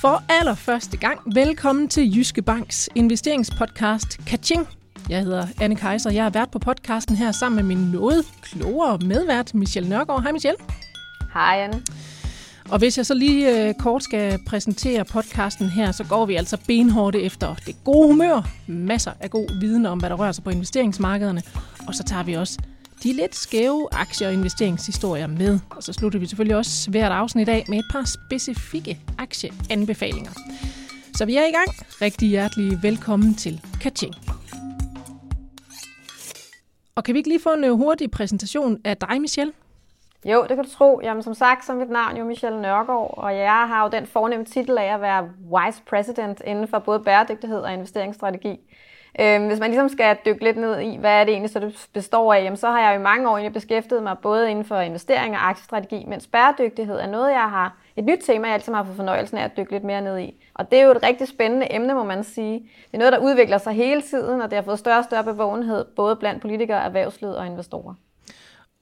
For allerførste gang, velkommen til Jyske Banks investeringspodcast Kaching. Jeg hedder Anne Kaiser, jeg er vært på podcasten her sammen med min noget klogere medvært, Michelle Nørgaard. Hej Michelle. Hej Anne. Og hvis jeg så lige øh, kort skal præsentere podcasten her, så går vi altså benhårdt efter det gode humør, masser af god viden om, hvad der rører sig på investeringsmarkederne, og så tager vi også de lidt skæve aktie- og investeringshistorier med. Og så slutter vi selvfølgelig også hvert afsnit af med et par specifikke aktieanbefalinger. Så vi er i gang. Rigtig hjertelig velkommen til Kaching. Og kan vi ikke lige få en øh, hurtig præsentation af dig, Michelle? Jo, det kan du tro. Jamen, som sagt, så er mit navn jo Michelle Nørgaard, og jeg har jo den fornemme titel af at være Vice President inden for både bæredygtighed og investeringsstrategi. Øh, hvis man ligesom skal dykke lidt ned i, hvad er det egentlig, så det består af, jamen, så har jeg jo i mange år egentlig beskæftiget mig både inden for investering og aktiestrategi, mens bæredygtighed er noget, jeg har et nyt tema, jeg altid har fået fornøjelsen af at dykke lidt mere ned i. Og det er jo et rigtig spændende emne, må man sige. Det er noget, der udvikler sig hele tiden, og det har fået større og større bevågenhed, både blandt politikere, erhvervslivet og investorer.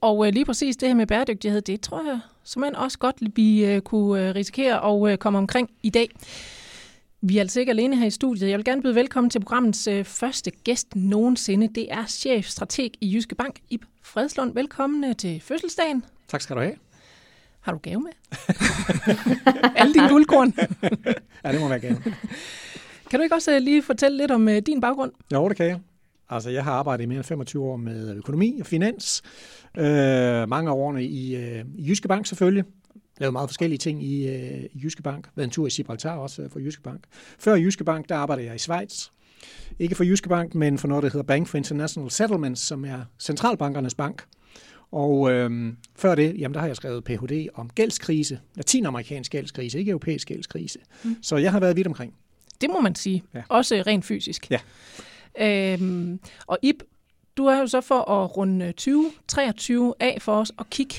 Og øh, lige præcis det her med bæredygtighed, det tror jeg som man også godt vi øh, kunne øh, risikere at øh, komme omkring i dag. Vi er altså ikke alene her i studiet. Jeg vil gerne byde velkommen til programmets første gæst nogensinde. Det er chefstrateg i Jyske Bank, Ib Fredslund. Velkommen til fødselsdagen. Tak skal du have. Har du gave med? Alle dine guldkorn. ja, det må være gave. Kan du ikke også lige fortælle lidt om din baggrund? Jo, det kan jeg. Altså, jeg har arbejdet i mere end 25 år med økonomi og finans. Øh, mange af årene i, øh, i Jyske Bank selvfølgelig. Lavet meget forskellige ting i, øh, i Jyske Bank. Været en tur i Gibraltar også øh, for Jyske Bank. Før Jyske Bank, der arbejdede jeg i Schweiz. Ikke for Jyske Bank, men for noget, der hedder Bank for International Settlements, som er centralbankernes bank. Og øh, før det, jamen der har jeg skrevet Ph.D. om gældskrise, latinamerikansk gældskrise, ikke europæisk gældskrise. Mm. Så jeg har været vidt omkring. Det må man sige. Ja. Også rent fysisk. Ja. Øhm, og Ib, du er jo så for at runde 2023 af for os og kigge,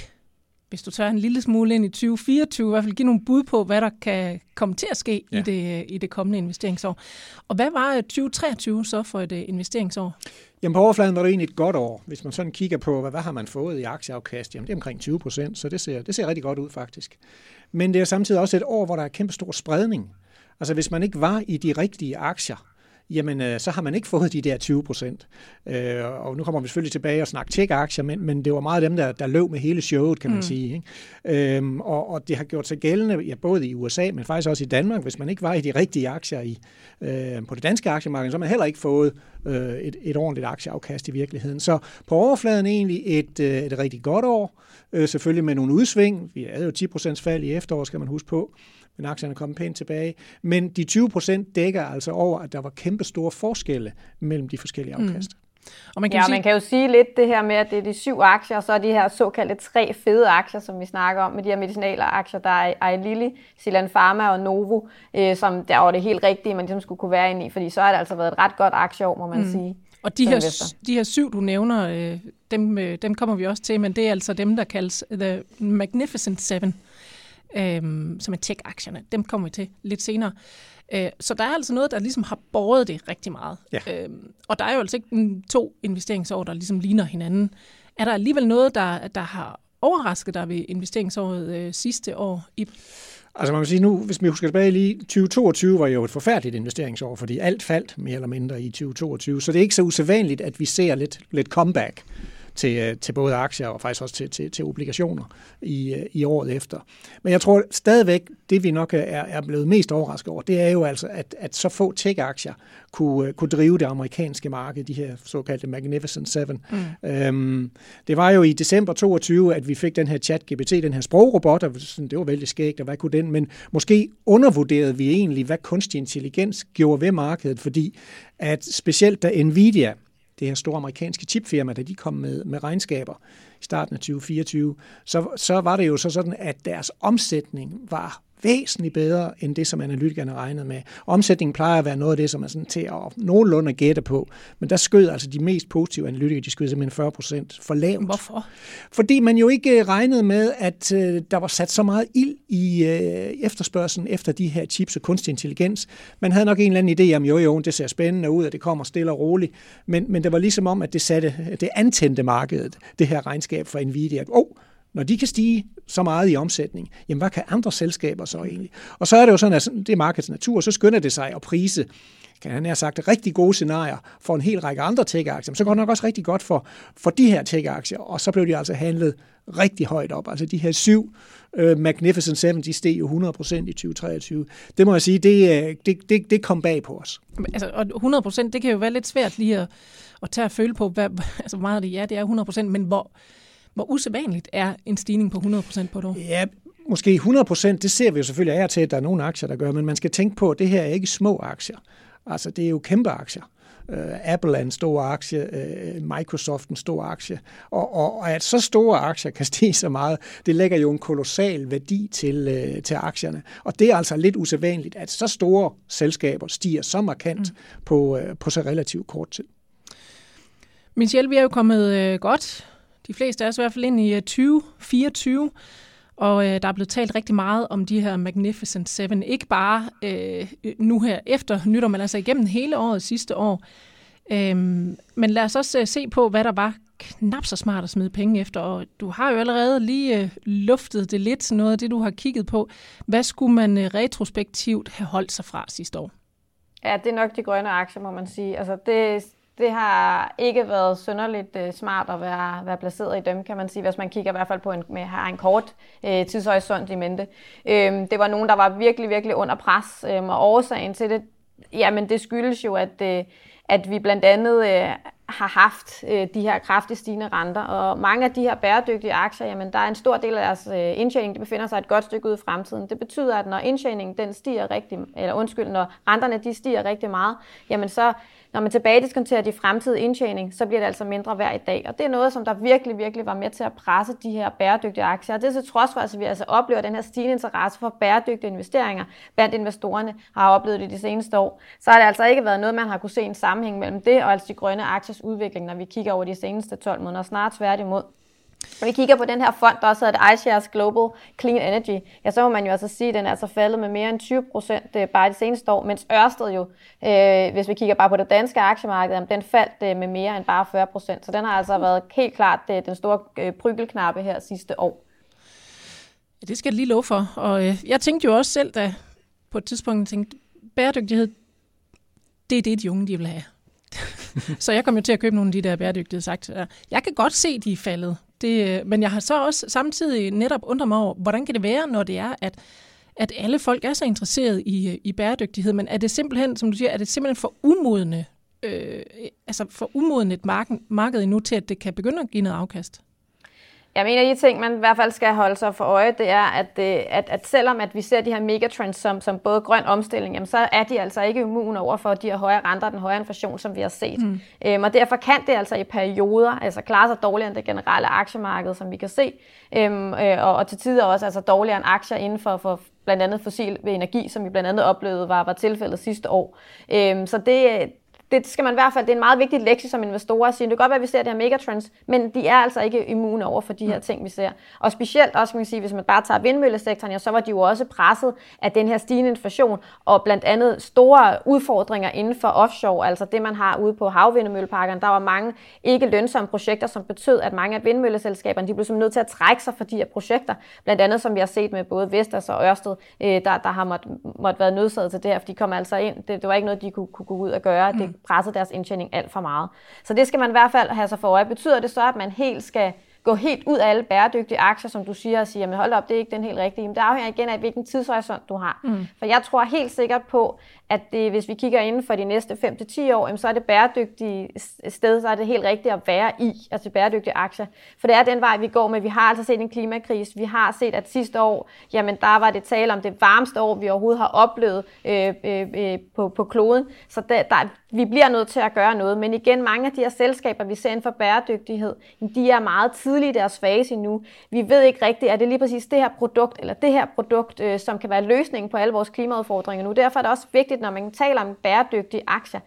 hvis du tør en lille smule ind i 2024, i hvert fald give nogle bud på, hvad der kan komme til at ske ja. i, det, i det kommende investeringsår. Og hvad var 2023 så for et investeringsår? Jamen på overfladen var det egentlig et godt år. Hvis man sådan kigger på, hvad, hvad har man fået i aktieafkast, jamen det er omkring 20 procent, så det ser, det ser rigtig godt ud faktisk. Men det er samtidig også et år, hvor der er kæmpe stor spredning. Altså hvis man ikke var i de rigtige aktier, jamen øh, så har man ikke fået de der 20 procent. Øh, og nu kommer vi selvfølgelig tilbage og snakke tech-aktier, men, men det var meget dem, der, der løb med hele showet, kan man mm. sige. Ikke? Øhm, og, og det har gjort sig gældende, ja, både i USA, men faktisk også i Danmark. Hvis man ikke var i de rigtige aktier i, øh, på det danske aktiemarked, så har man heller ikke fået øh, et, et ordentligt aktieafkast i virkeligheden. Så på overfladen egentlig et, øh, et rigtig godt år, øh, selvfølgelig med nogle udsving. Vi havde jo 10 procents fald i efteråret, skal man huske på men aktierne kom pænt tilbage. Men de 20 procent dækker altså over, at der var kæmpe store forskelle mellem de forskellige mm. afkast. Mm. Og man kan ja, sige... man kan jo sige lidt det her med, at det er de syv aktier, og så er de her såkaldte tre fede aktier, som vi snakker om, med de her medicinale aktier, der er i Lilly, Silan Pharma og Novo, øh, som der var det helt rigtige, man ligesom skulle kunne være inde i, fordi så har det altså været et ret godt aktieår, må man mm. sige. Og de her, de her syv, du nævner, øh, dem, øh, dem kommer vi også til, men det er altså dem, der kaldes The Magnificent Seven øhm, som er tech-aktierne. Dem kommer vi til lidt senere. Øh, så der er altså noget, der ligesom har båret det rigtig meget. Ja. Øhm, og der er jo altså ikke to investeringsår, der ligesom ligner hinanden. Er der alligevel noget, der, der har overrasket dig ved investeringsåret øh, sidste år? I Altså man kan sige nu, hvis vi husker tilbage lige, 2022 var jo et forfærdeligt investeringsår, fordi alt faldt mere eller mindre i 2022, så det er ikke så usædvanligt, at vi ser lidt, lidt comeback til, øh, til både aktier og faktisk også til, til, til obligationer i, øh, i året efter. Men jeg tror stadigvæk, det vi nok er, er blevet mest overrasket over, det er jo altså, at, at så få tech-aktier kunne, øh, kunne drive det amerikanske marked, de her såkaldte Magnificent Seven. Mm. Øhm, det var jo i december 22, at vi fik den her chat-GPT, den her sprogrobot, og det var vældig skægt, og hvad kunne den, men måske undervurderede vi egentlig, hvad kunstig intelligens gjorde ved markedet, fordi at specielt da Nvidia det her store amerikanske chipfirma, da de kom med, med regnskaber i starten af 2024, så, så var det jo så sådan, at deres omsætning var væsentligt bedre end det, som analytikerne regnede med. Omsætningen plejer at være noget af det, som er sådan til at nogenlunde gætte på. Men der skød altså de mest positive analytikere, de skød simpelthen 40 procent for lavt. Hvorfor? Fordi man jo ikke øh, regnede med, at øh, der var sat så meget ild i øh, efterspørgselen efter de her chips og kunstig intelligens. Man havde nok en eller anden idé om, jo jo, det ser spændende ud, at det kommer stille og roligt. Men, men det var ligesom om, at det satte det antændte markedet, det her regnskab for Nvidia. Åh, oh, når de kan stige så meget i omsætning, jamen hvad kan andre selskaber så egentlig? Og så er det jo sådan, at det er markedets natur, så skynder det sig at prise kan han have sagt, rigtig gode scenarier for en hel række andre tech-aktier. Men så går det nok også rigtig godt for, for de her tech-aktier, og så blev de altså handlet rigtig højt op. Altså de her syv uh, Magnificent Seven, de steg jo 100% i 2023. Det må jeg sige, det, øh, det, det, det kom bag på os. Altså, og 100%, det kan jo være lidt svært lige at, at tage og føle på, hvad, altså meget af det, ja, det er 100%, men hvor, hvor usædvanligt er en stigning på 100% på et år? Ja, måske 100%, det ser vi jo selvfølgelig af til, at der er nogle aktier, der gør, men man skal tænke på, at det her er ikke små aktier. Altså, det er jo kæmpe aktier. Uh, Apple er en stor aktie, uh, Microsoft en stor aktie, og, og, og at så store aktier kan stige så meget, det lægger jo en kolossal værdi til, uh, til aktierne. Og det er altså lidt usædvanligt, at så store selskaber stiger så markant mm. på, uh, på så relativt kort tid. Michelle, vi er jo kommet godt, de fleste af os i hvert fald ind i øh, 2024, og øh, der er blevet talt rigtig meget om de her Magnificent Seven. Ikke bare øh, nu her efter nytår, men altså igennem hele året sidste år. Øhm, men lad os også øh, se på, hvad der var knap så smart at smide penge efter. Og du har jo allerede lige øh, luftet det lidt, noget af det, du har kigget på. Hvad skulle man øh, retrospektivt have holdt sig fra sidste år? Ja, det er nok de grønne aktier, må man sige. Altså, det, det har ikke været synderligt øh, smart at være, være placeret i dem, kan man sige, hvis man kigger i hvert fald på en, med, har en kort øh, tidshorisont i mente. Øh, det var nogen, der var virkelig, virkelig under pres, øh, og årsagen til det, jamen det skyldes jo, at, øh, at vi blandt andet øh, har haft øh, de her kraftigt stigende renter, og mange af de her bæredygtige aktier, jamen der er en stor del af deres øh, indtjening, det befinder sig et godt stykke ude i fremtiden. Det betyder, at når indtjeningen den stiger rigtig, eller undskyld, når renterne de stiger rigtig meget, jamen så når man tilbage diskonterer de fremtidige indtjening, så bliver det altså mindre værd i dag. Og det er noget, som der virkelig, virkelig var med til at presse de her bæredygtige aktier. Og det er så trods for, at vi altså oplever den her stigende interesse for bæredygtige investeringer blandt investorerne, har oplevet det de seneste år. Så har det altså ikke været noget, man har kunne se en sammenhæng mellem det og altså de grønne aktier aktiers udvikling, når vi kigger over de seneste 12 måneder. Snarere tværtimod. Når vi kigger på den her fond, der også hedder iShares Global Clean Energy, ja, så må man jo altså sige, at den er altså faldet med mere end 20 procent øh, bare de seneste år, mens Ørsted jo, øh, hvis vi kigger bare på det danske aktiemarked, den faldt øh, med mere end bare 40 procent. Så den har altså været helt klart øh, den store øh, prygelknappe her sidste år. Ja, det skal jeg lige love for. Og øh, jeg tænkte jo også selv, da på et tidspunkt tænkte, bæredygtighed, det er det, de unge de vil have. så jeg kom jo til at købe nogle af de der bæredygtighedsaktier. Jeg kan godt se, de er faldet det, øh, men jeg har så også samtidig netop undret mig over, hvordan kan det være, når det er, at, at alle folk er så interesseret i, øh, i bæredygtighed, men er det simpelthen, som du siger, er det simpelthen for umodne, øh, altså for umodende et marked, marked endnu til, at det kan begynde at give noget afkast? Jamen, en af de ting, man i hvert fald skal holde sig for øje, det er, at, at, at selvom at vi ser de her megatrends som, som både grøn omstilling, jamen, så er de altså ikke immune over for de her højere renter og den højere inflation, som vi har set. Mm. Øhm, og derfor kan det altså i perioder altså klare sig dårligere end det generelle aktiemarked, som vi kan se. Øhm, øh, og, og til tider også altså dårligere end aktier inden for, for blandt andet fossil energi, som vi blandt andet oplevede var, var tilfældet sidste år. Øhm, så det, det skal man i hvert fald, det er en meget vigtig lektie som investorer at sige. Det kan godt være, at vi ser det her megatrends, men de er altså ikke immune over for de her ting, vi ser. Og specielt også, man kan sige, hvis man bare tager vindmøllesektoren, ja, så var de jo også presset af den her stigende inflation, og blandt andet store udfordringer inden for offshore, altså det, man har ude på havvindmølleparkerne. Der var mange ikke lønsomme projekter, som betød, at mange af vindmølleselskaberne, de blev nødt til at trække sig for de her projekter. Blandt andet, som vi har set med både Vestas og Ørsted, øh, der, der har måttet måtte være nødsaget til det her, for de kom altså ind. Det, det var ikke noget, de kunne, kunne gå ud og gøre. Mm. Det presset deres indtjening alt for meget. Så det skal man i hvert fald have sig for øje. Betyder det så, at man helt skal gå helt ud af alle bæredygtige aktier, som du siger, og sige, men hold op, det er ikke den helt rigtige. Men det afhænger igen af, hvilken tidshorisont du har. Mm. For jeg tror helt sikkert på, at det, hvis vi kigger inden for de næste 5-10 år, så er det bæredygtige sted, så er det helt rigtigt at være i, altså bæredygtige aktier. For det er den vej, vi går med. Vi har altså set en klimakrise. Vi har set, at sidste år, jamen der var det tale om det varmeste år, vi overhovedet har oplevet øh, øh, øh, på, på kloden. Så der, der, vi bliver nødt til at gøre noget. Men igen, mange af de her selskaber, vi ser inden for bæredygtighed, de er meget tidlige i deres fase nu. Vi ved ikke rigtigt, er det lige præcis det her produkt, eller det her produkt, øh, som kan være løsningen på alle vores klimaudfordringer nu. Derfor er det også vigtigt, når man taler om bæredygtige aktier,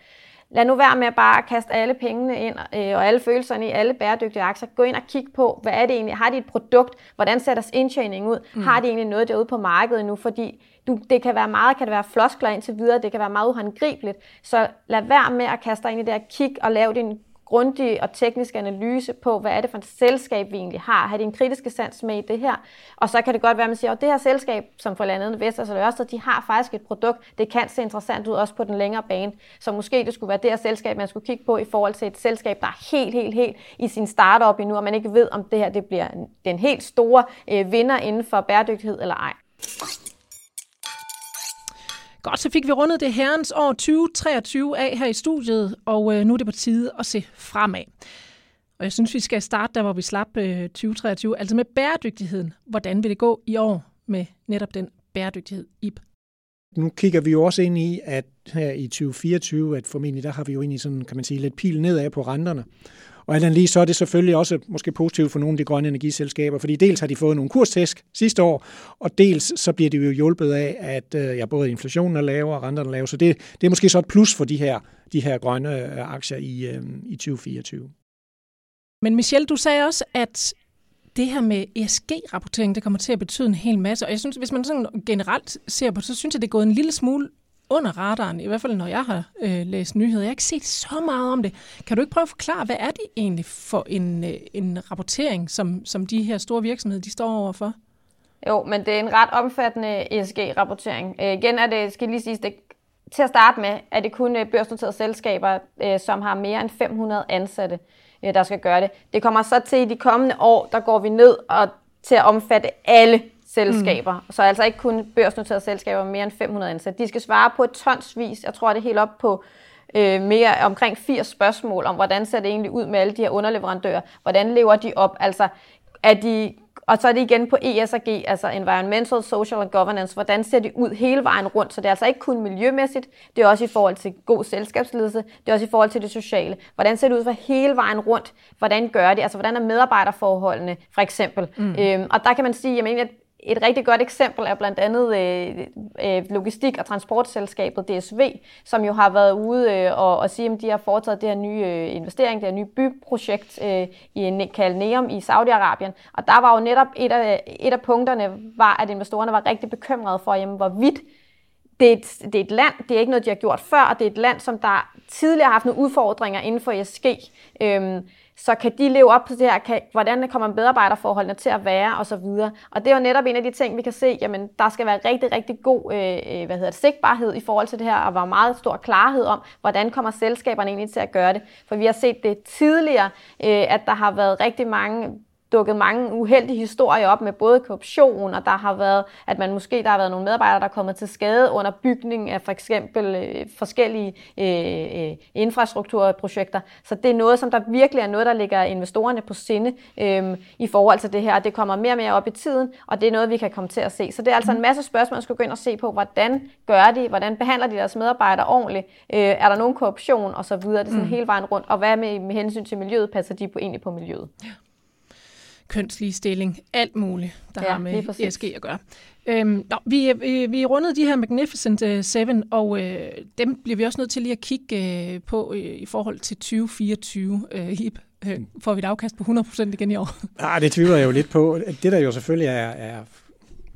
Lad nu være med at bare kaste alle pengene ind øh, og alle følelserne i alle bæredygtige aktier. Gå ind og kig på, hvad er det egentlig? Har de et produkt? Hvordan ser deres indtjening ud? Mm. Har de egentlig noget derude på markedet nu? Fordi du, det kan være meget, kan det være floskler indtil videre, det kan være meget uhåndgribeligt. Så lad være med at kaste dig ind i det her kig og lave din grundig og teknisk analyse på, hvad er det for et selskab, vi egentlig har. Har de en kritiske sans med i det her? Og så kan det godt være, at man siger, at det her selskab, som for landet Vestas eller Ørsted, de har faktisk et produkt, det kan se interessant ud også på den længere bane. Så måske det skulle være det her selskab, man skulle kigge på i forhold til et selskab, der er helt, helt, helt i sin startup endnu, og man ikke ved, om det her det bliver den helt store øh, vinder inden for bæredygtighed eller ej. Godt, så fik vi rundet det herrens år 2023 af her i studiet, og øh, nu er det på tide at se fremad. Og jeg synes, vi skal starte der, hvor vi slap øh, 2023, altså med bæredygtigheden. Hvordan vil det gå i år med netop den bæredygtighed, Ib? Nu kigger vi jo også ind i, at her i 2024, at formentlig der har vi jo egentlig sådan, kan man sige, lidt pil nedad på renterne. Og alt lige så er det selvfølgelig også måske positivt for nogle af de grønne energiselskaber, fordi dels har de fået nogle kurstæsk sidste år, og dels så bliver de jo hjulpet af, at øh, ja, både inflationen er lavere og renterne er lave. Så det, det er måske så et plus for de her, de her grønne øh, aktier i, øh, i 2024. Men Michelle, du sagde også, at det her med ESG-rapportering, det kommer til at betyde en hel masse. Og jeg synes, hvis man sådan generelt ser på det, så synes jeg, det er gået en lille smule under radaren, i hvert fald når jeg har øh, læst nyheder. Jeg har ikke set så meget om det. Kan du ikke prøve at forklare, hvad er det egentlig for en, øh, en rapportering, som, som de her store virksomheder de står overfor? Jo, men det er en ret omfattende ESG-rapportering. Øh, igen er det, skal lige sige, det, til at starte med, er det kun øh, børsnoterede selskaber, øh, som har mere end 500 ansatte, øh, der skal gøre det. Det kommer så til i de kommende år, der går vi ned og til at omfatte alle selskaber. Mm. Så altså ikke kun børsnoterede selskaber med mere end 500 ansatte. De skal svare på et tonsvis, jeg tror det er helt op på øh, mere omkring 80 spørgsmål om, hvordan ser det egentlig ud med alle de her underleverandører? Hvordan lever de op? Altså, er de og så er det igen på ESG, altså Environmental, Social and Governance. Hvordan ser det ud hele vejen rundt? Så det er altså ikke kun miljømæssigt, det er også i forhold til god selskabsledelse, det er også i forhold til det sociale. Hvordan ser det ud for hele vejen rundt? Hvordan gør de? Altså hvordan er medarbejderforholdene, for eksempel? Mm. Øhm, og der kan man sige, at et rigtig godt eksempel er blandt andet øh, øh, logistik- og transportselskabet DSV, som jo har været ude øh, og, og sige, at de har foretaget det her nye øh, investering, det her nye byprojekt øh, i kaldt i Saudi-Arabien. Og der var jo netop et af, et af punkterne, var, at investorerne var rigtig bekymrede for, jamen, hvorvidt det er, et, det er et land, det er ikke noget, de har gjort før, og det er et land, som der tidligere har haft nogle udfordringer inden for ESG. Øhm, så kan de leve op til det her, kan, hvordan kommer medarbejderforholdene til at være, og så videre. Og det er jo netop en af de ting, vi kan se, jamen der skal være rigtig, rigtig god øh, øh hvad hedder det, sigtbarhed i forhold til det her, og være meget stor klarhed om, hvordan kommer selskaberne egentlig til at gøre det. For vi har set det tidligere, øh, at der har været rigtig mange dukket mange uheldige historier op med både korruption, og der har været, at man måske der har været nogle medarbejdere, der er kommet til skade under bygning af for eksempel øh, forskellige øh, øh, infrastrukturprojekter. Så det er noget, som der virkelig er noget, der ligger investorerne på sinde øh, i forhold til det her, og det kommer mere og mere op i tiden, og det er noget, vi kan komme til at se. Så det er altså en masse spørgsmål, man skal gå ind og se på, hvordan gør de, hvordan behandler de deres medarbejdere ordentligt, øh, er der nogen korruption? Og så videre, det er sådan mm. hele vejen rundt, og hvad med, med hensyn til miljøet, passer de på, egentlig på miljøet? Ja kønsligestilling, alt muligt, der ja, har med ESG at gøre. Øhm, nå, vi, vi, vi rundede de her Magnificent uh, Seven, og øh, dem bliver vi også nødt til lige at kigge øh, på øh, i forhold til 2024, øh, HIP. Øh, får vi et afkast på 100% igen i år? Ah, det tvivler jeg jo lidt på. Det, der jo selvfølgelig er, er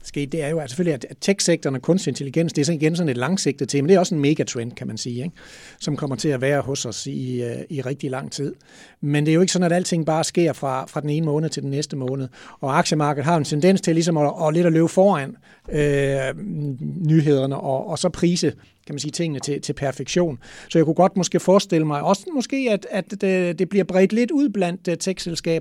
sket, det er jo at selvfølgelig, at tech-sektoren og kunstig intelligens, det er sådan igen sådan et langsigtet tema. Det er også en megatrend, kan man sige, ikke? som kommer til at være hos os i, øh, i rigtig lang tid. Men det er jo ikke sådan, at alting bare sker fra, fra den ene måned til den næste måned. Og aktiemarkedet har en tendens til ligesom at, at lidt at løbe foran øh, nyhederne og, og så prise kan man sige, tingene til, til perfektion. Så jeg kunne godt måske forestille mig også måske, at, at det, det bliver bredt lidt ud blandt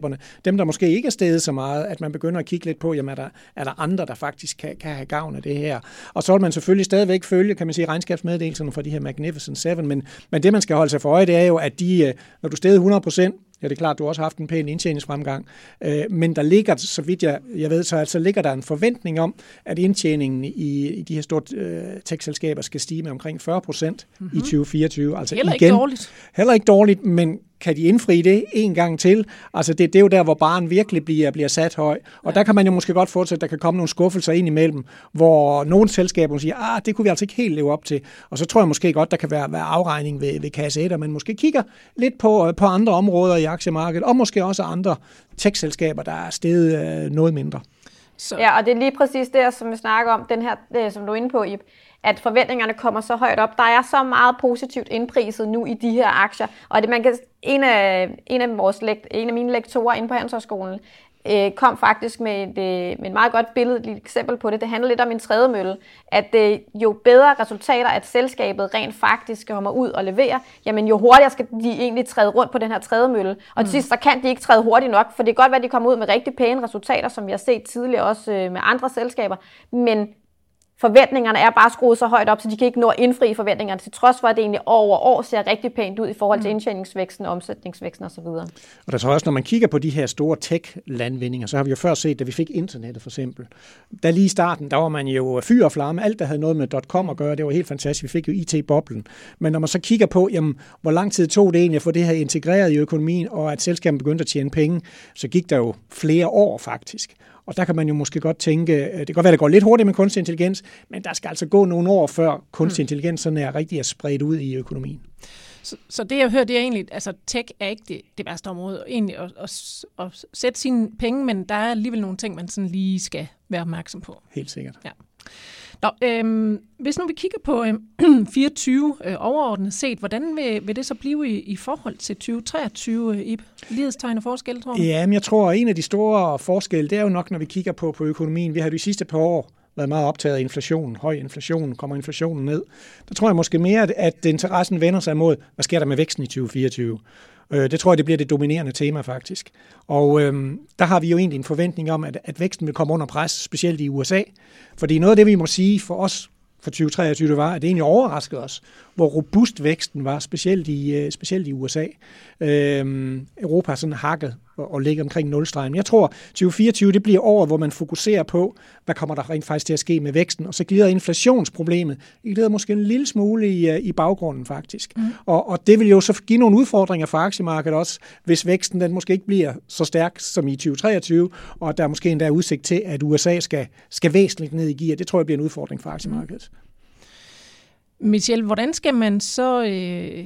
uh. Dem, der måske ikke er steget så meget, at man begynder at kigge lidt på, jamen er der, er der andre, der faktisk kan, kan have gavn af det her. Og så vil man selvfølgelig stadigvæk følge, kan man sige, regnskabsmeddelelserne fra de her Magnificent Seven, men, men det, man skal holde sig for øje, det er jo, at de, øh, når du steder 100%, Ja, det er klart, du har også haft en pæn indtjeningsfremgang. Øh, men der ligger, så vidt jeg, jeg ved, så altså ligger der en forventning om, at indtjeningen i, i de her store øh, tech-selskaber skal stige med omkring 40 procent mm-hmm. i 2024. Mhm. Altså heller igen, ikke dårligt. Heller ikke dårligt, men kan de indfri det en gang til? Altså det, det er jo der, hvor barn virkelig bliver, bliver sat høj. Og ja. der kan man jo måske godt fortsætte, at der kan komme nogle skuffelser ind imellem, hvor nogle selskaber siger, ah, det kunne vi altså ikke helt leve op til. Og så tror jeg måske godt, der kan være, være afregning ved, ved kasse 1, og man måske kigger lidt på, på andre områder i aktiemarkedet, og måske også andre tech-selskaber, der er stedet øh, noget mindre. Så. Ja, og det er lige præcis det, som vi snakker om, den her, øh, som du er inde på, Ip, at forventningerne kommer så højt op. Der er så meget positivt indpriset nu i de her aktier, og det, man kan, en, af, en, af vores, en af mine lektorer inde på Handelshøjskolen øh, kom faktisk med et, øh, med et meget godt billede, et eksempel på det. Det handler lidt om en tredje mølle, at øh, jo bedre resultater, at selskabet rent faktisk kommer ud og leverer, jamen jo hurtigere skal de egentlig træde rundt på den her tredje mølle. Og til mm. sidst, så kan de ikke træde hurtigt nok, for det kan godt være, at de kommer ud med rigtig pæne resultater, som vi har set tidligere også øh, med andre selskaber, men forventningerne er bare skruet så højt op, så de kan ikke nå at indfri forventningerne, til trods for, at det egentlig over år ser rigtig pænt ud i forhold til mm. indtjeningsvæksten, omsætningsvæksten osv. Og der så også, når man kigger på de her store tech-landvindinger, så har vi jo før set, da vi fik internettet for eksempel. Da lige i starten, der var man jo fyr og flamme, alt der havde noget med .com at gøre, det var helt fantastisk. Vi fik jo IT-boblen. Men når man så kigger på, jamen, hvor lang tid tog det egentlig at få det her integreret i økonomien, og at selskabet begyndte at tjene penge, så gik der jo flere år faktisk. Og der kan man jo måske godt tænke, øh, det kan godt være, det går lidt hurtigt med kunstig intelligens, men der skal altså gå nogle år, før kunstig mm. intelligens sådan er rigtig er spredt ud i økonomien. Så, så det jeg hører, det er egentlig, altså tech er ikke det, det værste område, egentlig at, at, at sætte sine penge, men der er alligevel nogle ting, man sådan lige skal være opmærksom på. Helt sikkert. Ja. Nå, øhm, hvis nu vi kigger på øhm, 24 øh, overordnet set, hvordan vil, vil det så blive i, i forhold til 2023 øh, i lighedstegn og forskel, tror du? Ja, men jeg tror, at en af de store forskelle, det er jo nok, når vi kigger på, på økonomien. Vi har de sidste par år været meget optaget af inflationen, høj inflation, kommer inflationen ned. Der tror jeg måske mere, at, at interessen vender sig mod, hvad sker der med væksten i 2024? Øh, det tror jeg, det bliver det dominerende tema faktisk. Og øh, der har vi jo egentlig en forventning om, at, at væksten vil komme under pres, specielt i USA. Fordi noget af det, vi må sige for os for 2023, det var, at det egentlig overraskede os, hvor robust væksten var, specielt i, øh, specielt i USA. Øhm, Europa har sådan hakket og, og ligger omkring nulstregen. Jeg tror, 2024 det bliver året, hvor man fokuserer på, hvad kommer der rent faktisk til at ske med væksten, og så glider inflationsproblemet, det glider måske en lille smule i, øh, i baggrunden faktisk. Mm. Og, og det vil jo så give nogle udfordringer for aktiemarkedet også, hvis væksten den måske ikke bliver så stærk som i 2023, og der er måske endda udsigt til, at USA skal, skal væsentligt ned i gear. Det tror jeg bliver en udfordring for aktiemarkedet. Mm. Michelle, hvordan skal man så, øh,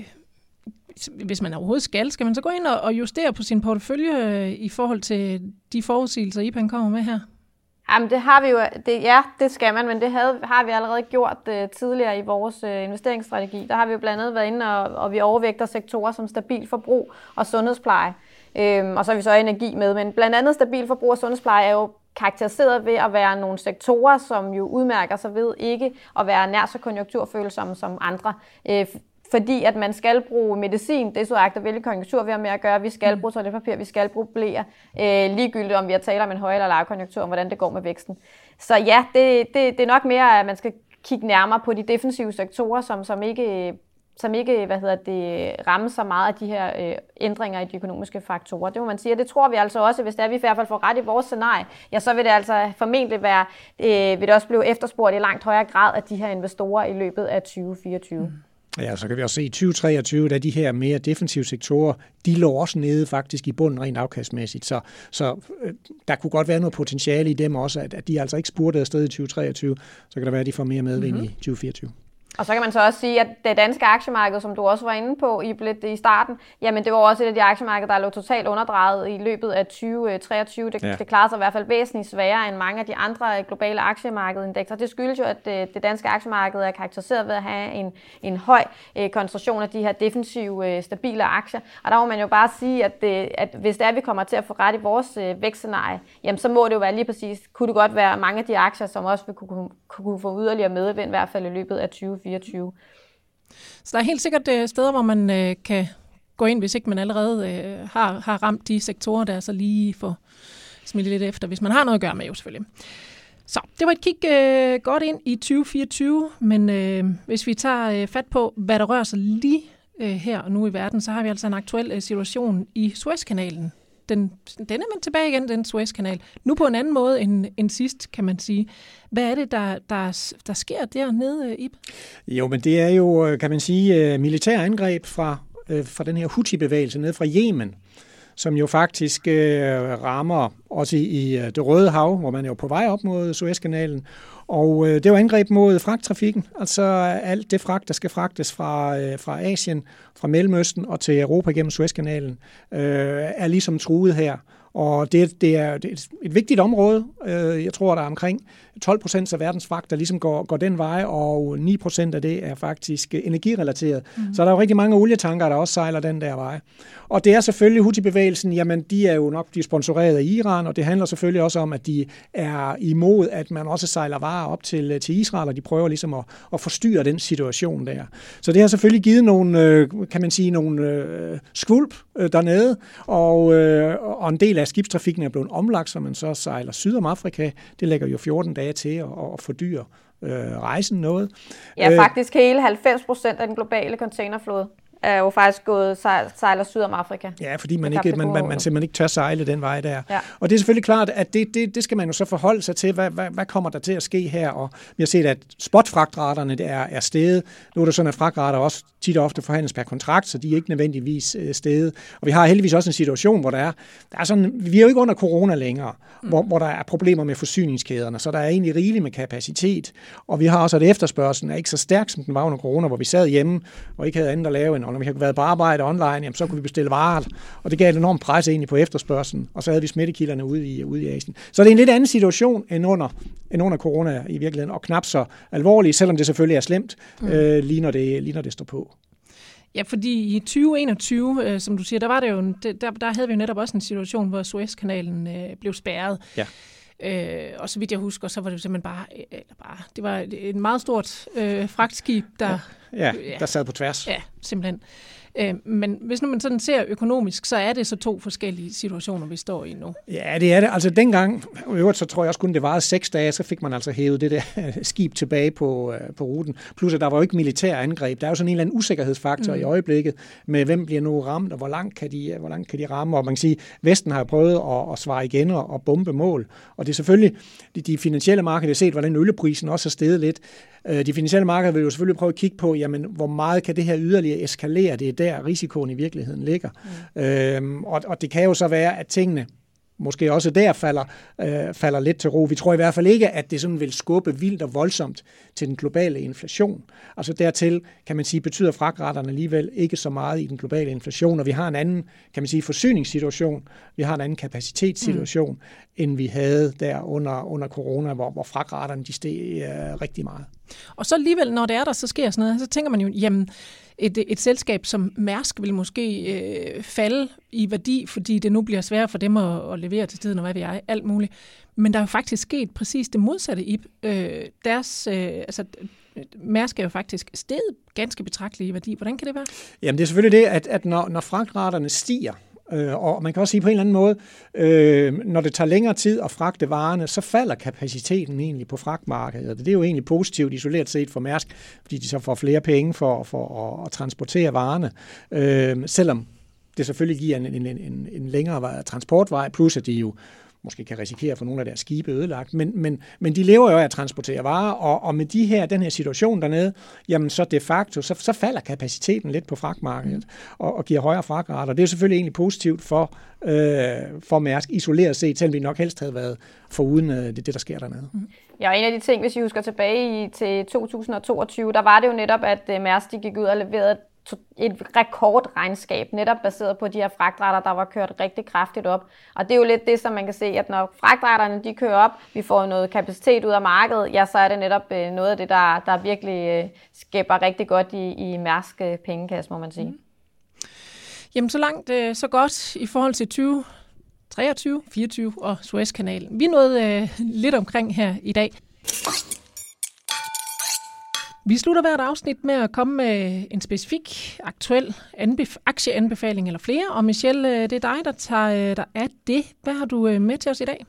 hvis man overhovedet skal, skal man så gå ind og justere på sin portefølje øh, i forhold til de forudsigelser, IPAN kommer med her? Jamen, det har vi jo, det, ja, det skal man, men det havde, har vi allerede gjort uh, tidligere i vores uh, investeringsstrategi. Der har vi jo blandt andet været inde, og, og vi overvægter sektorer som stabil forbrug og sundhedspleje. Øhm, og så har vi så energi med, men blandt andet stabil forbrug og sundhedspleje er jo karakteriseret ved at være nogle sektorer, som jo udmærker sig ved ikke at være nær så konjunkturfølsomme som andre. Øh, fordi at man skal bruge medicin, det er så agter hvilke konjunktur vi har med at gøre. Vi skal mm. bruge toiletpapir, vi skal bruge blære, øh, ligegyldigt om vi har talt om en høj eller lav konjunktur, om hvordan det går med væksten. Så ja, det, det, det er nok mere, at man skal kigge nærmere på de defensive sektorer, som, som ikke som ikke hvad hedder det, rammer så meget af de her øh, ændringer i de økonomiske faktorer. Det må man sige, og det tror vi altså også, hvis det er, vi i hvert fald får ret i vores scenarie, ja, så vil det altså formentlig være, øh, vil det også blive efterspurgt i langt højere grad af de her investorer i løbet af 2024. Mm. Ja, så kan vi også se, i 2023, da de her mere defensive sektorer, de lå også nede faktisk i bunden rent afkastmæssigt. Så, så øh, der kunne godt være noget potentiale i dem også, at, at de altså ikke spurgte afsted i 2023. Så kan der være, at de får mere medvind mm-hmm. i 2024. Og så kan man så også sige, at det danske aktiemarked, som du også var inde på i, lidt i starten, jamen det var også et af de aktiemarkeder, der lå totalt underdrejet i løbet af 2023. Det, ja. det klarer sig i hvert fald væsentligt sværere end mange af de andre globale aktiemarkedindekser. Det skyldes jo, at det, det danske aktiemarked er karakteriseret ved at have en, en høj eh, koncentration af de her defensive, eh, stabile aktier. Og der må man jo bare sige, at, det, at hvis det er, at vi kommer til at få ret i vores eh, vækstscenarie, jamen så må det jo være lige præcis, kunne det godt være mange af de aktier, som også vil kunne, kunne, kunne få yderligere medvind, i hvert fald i løbet af 2024. 2024. Så der er helt sikkert øh, steder, hvor man øh, kan gå ind, hvis ikke man allerede øh, har, har ramt de sektorer, der så lige får smidt lidt efter, hvis man har noget at gøre med jo selvfølgelig. Så det var et kig øh, godt ind i 2024, men øh, hvis vi tager øh, fat på, hvad der rører sig lige øh, her og nu i verden, så har vi altså en aktuel øh, situation i Suezkanalen, den, den er man tilbage igen, den Suezkanal. Nu på en anden måde end, end sidst, kan man sige. Hvad er det, der, der, der sker dernede, øh, Ib? Jo, men det er jo, øh, kan man sige, øh, militære angreb fra, fra den her Houthi-bevægelse nede fra Yemen, som jo faktisk rammer også i, i det Røde Hav, hvor man er jo på vej op mod Suezkanalen. Og øh, det var angreb mod fragttrafikken, altså alt det fragt, der skal fragtes fra, øh, fra Asien, fra Mellemøsten og til Europa gennem Suezkanalen, øh, er ligesom truet her. Og det, det, er, er et vigtigt område. Øh, jeg tror, der er omkring 12 procent af verdens fragt, der ligesom går, går den vej, og 9 procent af det er faktisk energirelateret. Mm. Så der er jo rigtig mange olietanker, der også sejler den der vej. Og det er selvfølgelig Houthi-bevægelsen, jamen de er jo nok de er sponsoreret af Iran, og det handler selvfølgelig også om, at de er imod, at man også sejler varer op til, til Israel, og de prøver ligesom at, at forstyrre den situation der. Så det har selvfølgelig givet nogle, øh, kan man sige, nogle øh, skvulp øh, dernede, og, og en del af skibstrafikken er blevet omlagt, så man så sejler syd om Afrika. Det lægger jo 14 dage til at, at fordyre øh, rejsen noget. Ja, faktisk hele 90 procent af den globale containerflåde er jo faktisk gået sejler syd om Afrika. Ja, fordi man, ikke, man, man, man simpelthen ikke tør sejle den vej der. Ja. Og det er selvfølgelig klart, at det, det, det skal man jo så forholde sig til, hvad, hvad, hvad kommer der til at ske her? Og vi har set, at spotfragtraterne er, er steget. Nu er det sådan, at fragtrater også tit og ofte forhandles per kontrakt, så de er ikke nødvendigvis øh, steget. Og vi har heldigvis også en situation, hvor der er, der er sådan, vi er jo ikke under corona længere, mm. hvor, hvor der er problemer med forsyningskæderne, så der er egentlig rigeligt med kapacitet. Og vi har også, at efterspørgselen er ikke så stærk, som den var under corona, hvor vi sad hjemme og ikke havde andet at lave end når vi havde været på arbejde online, jamen, så kunne vi bestille varer, og det gav et enormt pres egentlig på efterspørgselen, og så havde vi smittekilderne ude i, ude i Asien. Så det er en lidt anden situation end under, end under corona i virkeligheden, og knap så alvorlig, selvom det selvfølgelig er slemt, mm. øh, lige, når det, lige når det står på. Ja, fordi i 2021, øh, som du siger, der var det jo, der, der havde vi jo netop også en situation, hvor Suezkanalen øh, blev spærret. Ja. Øh, og så vidt jeg husker, så var det simpelthen bare, øh, eller bare det var et meget stort øh, fragtskib, der... Ja Ja, der sad på tværs. Ja, simpelthen. Øh, men hvis nu man sådan ser økonomisk, så er det så to forskellige situationer, vi står i nu. Ja, det er det. Altså dengang, i øvrigt så tror jeg også kun, det var seks dage, så fik man altså hævet det der skib tilbage på, øh, på ruten. Plus at der var jo ikke militær angreb. Der er jo sådan en eller anden usikkerhedsfaktor mm. i øjeblikket med, hvem bliver nu ramt, og hvor langt kan de, hvor langt kan de ramme. Og man kan sige, Vesten har prøvet at, at svare igen og, og bombe mål. Og det er selvfølgelig, de, de finansielle markeder, har set, hvordan olieprisen også har steget lidt. Øh, de finansielle markeder vil jo selvfølgelig prøve at kigge på, jamen, hvor meget kan det her yderligere eskalere? Det er der, risikoen i virkeligheden ligger. Mm. Øhm, og, og det kan jo så være, at tingene måske også der falder, øh, falder lidt til ro. Vi tror i hvert fald ikke, at det sådan vil skubbe vildt og voldsomt til den globale inflation. Altså dertil, kan man sige, betyder fragtraterne alligevel ikke så meget i den globale inflation, og vi har en anden, kan man sige, forsyningssituation, vi har en anden kapacitetssituation, mm. end vi havde der under, under corona, hvor, hvor fragtraterne de steg øh, rigtig meget. Og så alligevel, når det er der, så sker sådan noget, så tænker man jo, jamen, et, et selskab som Mærsk vil måske øh, falde i værdi, fordi det nu bliver sværere for dem at, at levere til tiden, og hvad ved jeg, alt muligt. Men der er jo faktisk sket præcis det modsatte, i Øh, deres, øh, altså, Mærsk er jo faktisk steget ganske betragteligt i værdi. Hvordan kan det være? Jamen det er selvfølgelig det, at, at når, når fragtraterne stiger, Øh, og man kan også sige på en eller anden måde, øh, når det tager længere tid at fragte varerne, så falder kapaciteten egentlig på fragtmarkedet. Det er jo egentlig positivt isoleret set for Mærsk, fordi de så får flere penge for, for at, at transportere varerne, øh, selvom det selvfølgelig giver en, en, en, en længere transportvej, plus at de jo måske kan risikere at få nogle af deres skibe ødelagt, men, men, men de lever jo af at transportere varer, og, og med de her, den her situation dernede, jamen så de facto, så, så falder kapaciteten lidt på fragtmarkedet, og, og giver højere fragtrater. Det er selvfølgelig egentlig positivt for, øh, for Mærsk, isoleret set, selvom vi nok helst havde været foruden øh, det, det, der sker dernede. Mm. Ja, og en af de ting, hvis vi husker tilbage i, til 2022, der var det jo netop, at øh, Mærsk de gik ud og leverede et rekordregnskab, netop baseret på de her fragtrater, der var kørt rigtig kraftigt op. Og det er jo lidt det, som man kan se, at når fragtraterne de kører op, vi får noget kapacitet ud af markedet, ja, så er det netop øh, noget af det, der, der virkelig øh, skaber rigtig godt i, i mærsk øh, pengekasse, må man sige. Mm. Jamen, så langt, så godt i forhold til 20, 23, 24 og Suezkanalen. Vi nåede øh, lidt omkring her i dag. Vi slutter hvert afsnit med at komme med en specifik, aktuel anbef- aktieanbefaling eller flere. Og Michelle, øh, det er dig, der tager dig der det. Hvad har du øh, med til os i dag?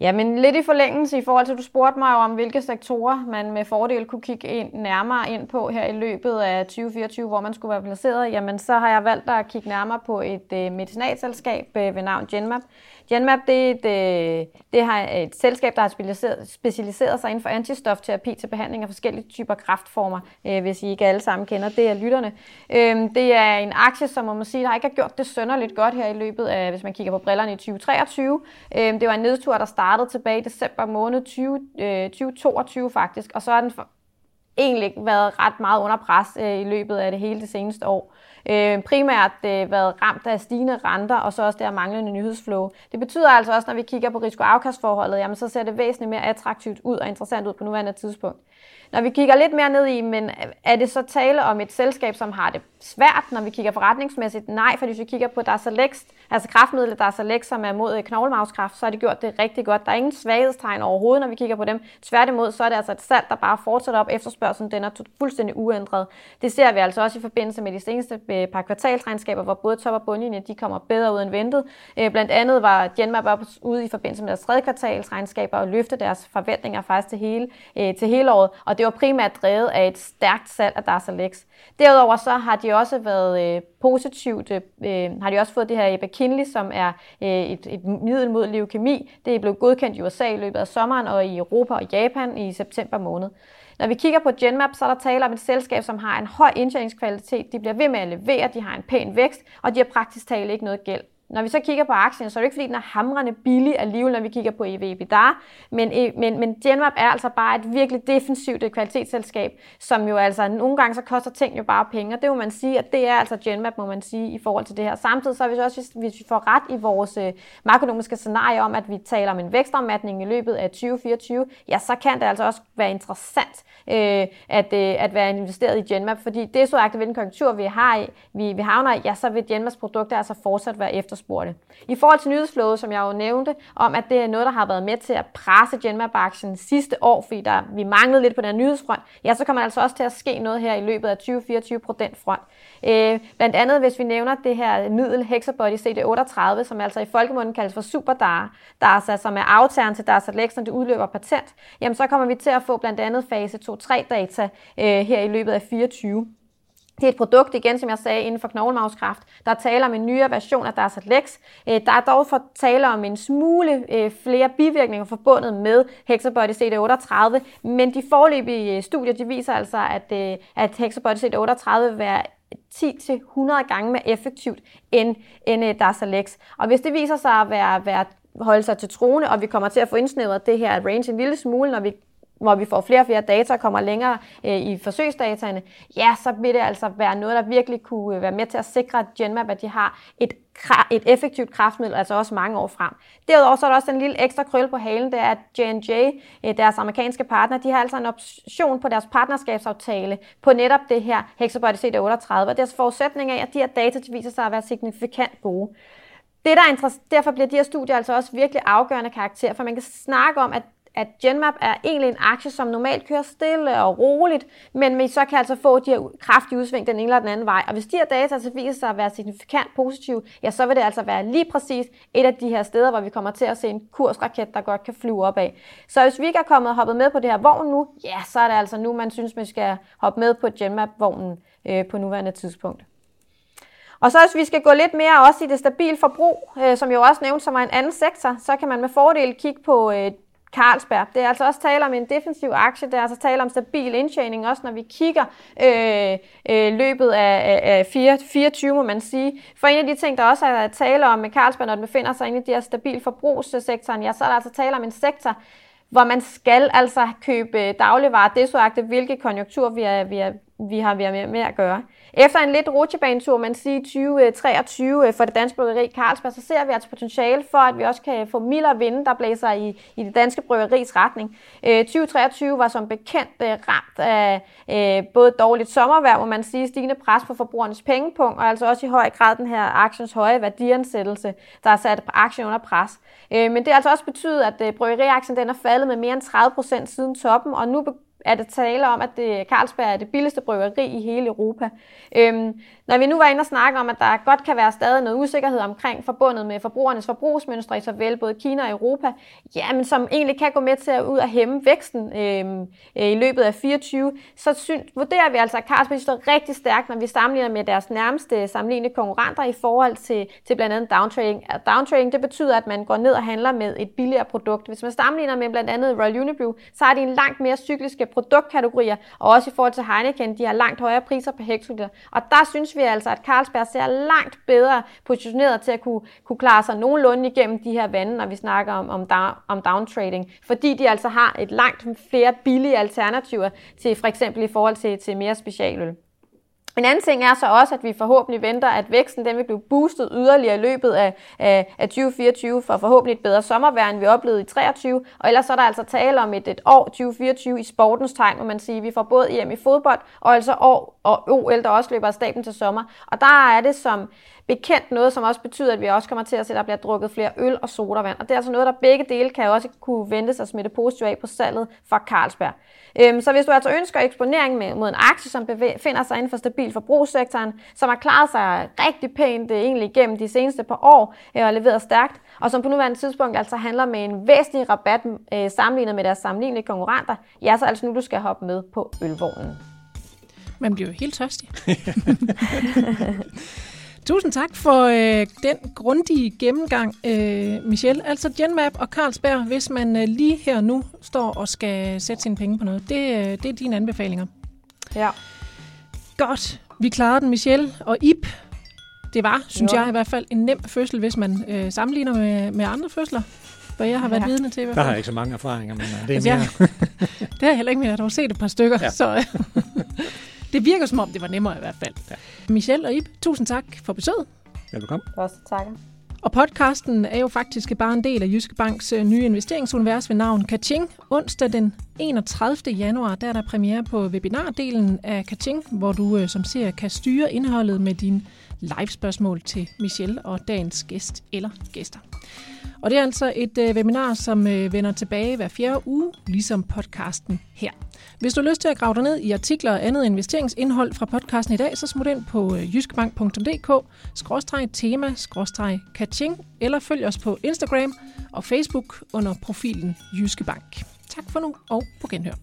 Ja, men lidt i forlængelse i forhold til, at du spurgte mig om, hvilke sektorer man med fordel kunne kigge ind, nærmere ind på her i løbet af 2024, hvor man skulle være placeret, jamen så har jeg valgt at kigge nærmere på et medicinalselskab ved navn Genmap. Genmap det er, et, øh, det har et selskab, der har specialiseret, specialiseret sig inden for antistofterapi til behandling af forskellige typer kraftformer, øh, hvis I ikke alle sammen kender. Det er lytterne. Øh, det er en aktie, som man må sige, der ikke har gjort det sønderligt godt her i løbet af, hvis man kigger på brillerne i 2023. Øh, det var en nedtur, der startede tilbage i december måned 20, øh, 2022 faktisk, og så har den for, egentlig været ret meget under pres øh, i løbet af det hele det seneste år. Øh, primært øh, været ramt af stigende renter, og så også der manglende nyhedsflow. Det betyder altså også, når vi kigger på risiko-afkastforholdet, jamen så ser det væsentligt mere attraktivt ud og interessant ud på nuværende tidspunkt. Når vi kigger lidt mere ned i, men er det så tale om et selskab, som har det svært, når vi kigger forretningsmæssigt? Nej, for hvis vi kigger på Darzalex, altså kraftmidlet Darzalex, som er mod øh, knoglemavskræft, så har de gjort det rigtig godt. Der er ingen svaghedstegn overhovedet, når vi kigger på dem. Tværtimod, så er det altså et salg, der bare fortsætter op. Efterspørgselen den er fuldstændig uændret. Det ser vi altså også i forbindelse med de seneste øh, par kvartalsregnskaber, hvor både top og bundlinje de kommer bedre ud end ventet. Øh, blandt andet var Genmap op ude i forbindelse med deres tredje kvartalsregnskaber og løfte deres forventninger faktisk til hele, øh, til hele året. Og det var primært drevet af et stærkt salg af Darzalex. Derudover så har de også været øh, positivt, har de også fået det her Ebakinli, som er et, et middel mod leukemi. Det er blevet godkendt i USA i løbet af sommeren og i Europa og Japan i september måned. Når vi kigger på Genmap, så er der tale om et selskab, som har en høj indtjeningskvalitet. De bliver ved med at levere, de har en pæn vækst, og de har praktisk talt ikke noget gæld. Når vi så kigger på aktien, så er det ikke fordi, den er hamrende billig alligevel, når vi kigger på EV-EBITDA, men, e, men, men Genmap er altså bare et virkelig defensivt kvalitetsselskab, som jo altså nogle gange så koster ting jo bare penge, og det må man sige, at det er altså Genmap, må man sige, i forhold til det her. Samtidig så hvis, også, hvis, hvis vi får ret i vores øh, makroøkonomiske scenarie om, at vi taler om en vækstommatning i løbet af 2024, ja, så kan det altså også være interessant øh, at, øh, at være investeret i Genmap, fordi det er så aktivt hvilken konjunktur, vi har i, vi, vi havner i, ja, så vil Genmaps produkter altså fortsat være efter efterspurgte. I forhold til nyhedsflowet, som jeg jo nævnte, om at det er noget, der har været med til at presse Genmap-aktien sidste år, fordi der, vi manglede lidt på den nyhedsfront, ja, så kommer altså også til at ske noget her i løbet af 2024 på den front. Øh, blandt andet, hvis vi nævner det her middel Hexabody CD38, som altså i folkemunden kaldes for SuperDAR, DARSA, altså som er aftageren til DARSA-Lex, når det udløber patent, jamen så kommer vi til at få blandt andet fase 2-3 data øh, her i løbet af 24. Det er et produkt, igen som jeg sagde, inden for knoglemavskræft. Der taler om en nyere version af Darzalex. Øh, der er dog for tale om en smule øh, flere bivirkninger forbundet med Hexabody CD38, men de forløbige øh, studier de viser altså, at, øh, at Hexabody CD38 vil være 10-100 gange mere effektivt end, end Darzalex. Og hvis det viser sig at være, være holde sig til troende, og vi kommer til at få indsnævret det her range en lille smule, når vi hvor vi får flere og flere data og kommer længere øh, i forsøgsdataene, ja, så vil det altså være noget, der virkelig kunne øh, være med til at sikre, at Genmap, at de har et, et effektivt kraftmiddel, altså også mange år frem. Derudover så er der også en lille ekstra krøl på halen, det er, at J&J, øh, deres amerikanske partner, de har altså en option på deres partnerskabsaftale på netop det her Hexabody CD38, og deres forudsætning er, altså at de her data de viser sig at være signifikant gode. Det, der er derfor bliver de her studier altså også virkelig afgørende karakter, for man kan snakke om, at at Genmap er egentlig en aktie, som normalt kører stille og roligt, men vi så kan altså få de her kraftige udsving den ene eller den anden vej. Og hvis de her data altså viser sig at være signifikant positive, ja, så vil det altså være lige præcis et af de her steder, hvor vi kommer til at se en kursraket, der godt kan flyve opad. Så hvis vi ikke er kommet og hoppet med på det her vogn nu, ja, så er det altså nu, man synes, man skal hoppe med på Genmap-vognen øh, på nuværende tidspunkt. Og så hvis vi skal gå lidt mere også i det stabile forbrug, øh, som jo også nævnte, som er en anden sektor, så kan man med fordel kigge på øh, Carlsberg. Det er altså også tale om en defensiv aktie, det er altså tale om stabil indtjening, også når vi kigger øh, øh, løbet af, af 24, må man sige. For en af de ting, der også er tale om med Carlsberg, når den befinder sig inde i de her stabil forbrugssektoren, ja, så er der altså tale om en sektor, hvor man skal altså købe dagligvarer, desuagtet, hvilke konjunktur vi, er, vi, er, vi har været med, med at gøre. Efter en lidt rutsjebanetur, man siger 2023 øh, øh, for det danske bryggeri Carlsberg, så ser vi altså potentiale for, at vi også kan få mildere vinde, der blæser i, i det danske bryggeris retning. Øh, 2023 var som bekendt øh, ramt af både dårligt sommervejr, hvor man siger stigende pres på forbrugernes pengepunkt, og altså også i høj grad den her aktiens høje værdiansættelse, der har sat aktien under pres. Men det har altså også betydet, at bryggeriaktien den er faldet med mere end 30 procent siden toppen, og nu er det tale om, at det, Carlsberg er det billigste bryggeri i hele Europa. Øhm, når vi nu var inde og snakke om, at der godt kan være stadig noget usikkerhed omkring forbundet med forbrugernes forbrugsmønstre i såvel både Kina og Europa, ja, men som egentlig kan gå med til at ud og hæmme væksten øhm, øh, i løbet af 24, så synes, vurderer vi altså, at Carlsberg står rigtig stærkt, når vi sammenligner med deres nærmeste sammenlignende konkurrenter i forhold til, til blandt andet downtrading. Downtrading, det betyder, at man går ned og handler med et billigere produkt. Hvis man sammenligner med blandt andet Royal Unibrew, så er de en langt mere cykliske produktkategorier, og også i forhold til Heineken, de har langt højere priser per hektoliter. Og der synes vi altså, at Carlsberg ser langt bedre positioneret til at kunne, kunne klare sig nogenlunde igennem de her vande, når vi snakker om, om, down, om downtrading, fordi de altså har et langt flere billige alternativer til for eksempel i forhold til, til mere specialøl. En anden ting er så også, at vi forhåbentlig venter, at væksten den vil blive boostet yderligere i løbet af, af, af 2024 for forhåbentlig et bedre sommervejr, end vi oplevede i 2023. Og ellers så er der altså tale om et, et år 2024 i sportens tegn, må man sige. Vi får både EM i fodbold og altså år og OL, der også løber af staben til sommer. Og der er det som bekendt noget, som også betyder, at vi også kommer til at se, at der bliver drukket flere øl og sodavand. Og det er altså noget, der begge dele kan også kunne vente sig smitte positivt af på salget fra Carlsberg. Øhm, så hvis du altså ønsker eksponering med, mod en aktie, som befinder sig inden for stabil forbrugssektoren, som har klaret sig rigtig pænt øh, egentlig igennem de seneste par år øh, og leveret stærkt, og som på nuværende tidspunkt altså handler med en væsentlig rabat øh, sammenlignet med deres sammenlignelige konkurrenter, ja, så altså nu du skal hoppe med på ølvognen. Man bliver jo helt tørstig. Tusind tak for øh, den grundige gennemgang, øh, Michelle. Altså Genmap og Carlsberg, hvis man øh, lige her nu står og skal sætte sine penge på noget. Det, øh, det er dine anbefalinger. Ja. Godt. Vi klarede den, Michelle. Og Ip, det var, synes jo. jeg i hvert fald, en nem fødsel, hvis man øh, sammenligner med, med andre fødsler. For jeg har været ja. vidne til i hvert fald. Der har jeg ikke så mange erfaringer, men øh, det er altså, mere... Jeg, det har jeg heller ikke mere. Jeg har set et par stykker. Ja. Så, øh, det virker som om, det var nemmere i hvert fald. Ja. Michelle og Ib, tusind tak for besøget. Velkommen. Også tak. Og podcasten er jo faktisk bare en del af Jyske Banks øh, nye investeringsunivers ved navn Kaching. Onsdag den 31. januar, der er der premiere på webinardelen af Kaching, hvor du øh, som ser kan styre indholdet med din live-spørgsmål til Michelle og dagens gæst eller gæster. Og det er altså et øh, webinar, som øh, vender tilbage hver fjerde uge, ligesom podcasten her. Hvis du har lyst til at grave dig ned i artikler og andet investeringsindhold fra podcasten i dag, så smut ind på øh, jyskbank.dk, tema, catching, eller følg os på Instagram og Facebook under profilen Jyske Bank. Tak for nu, og på genhør.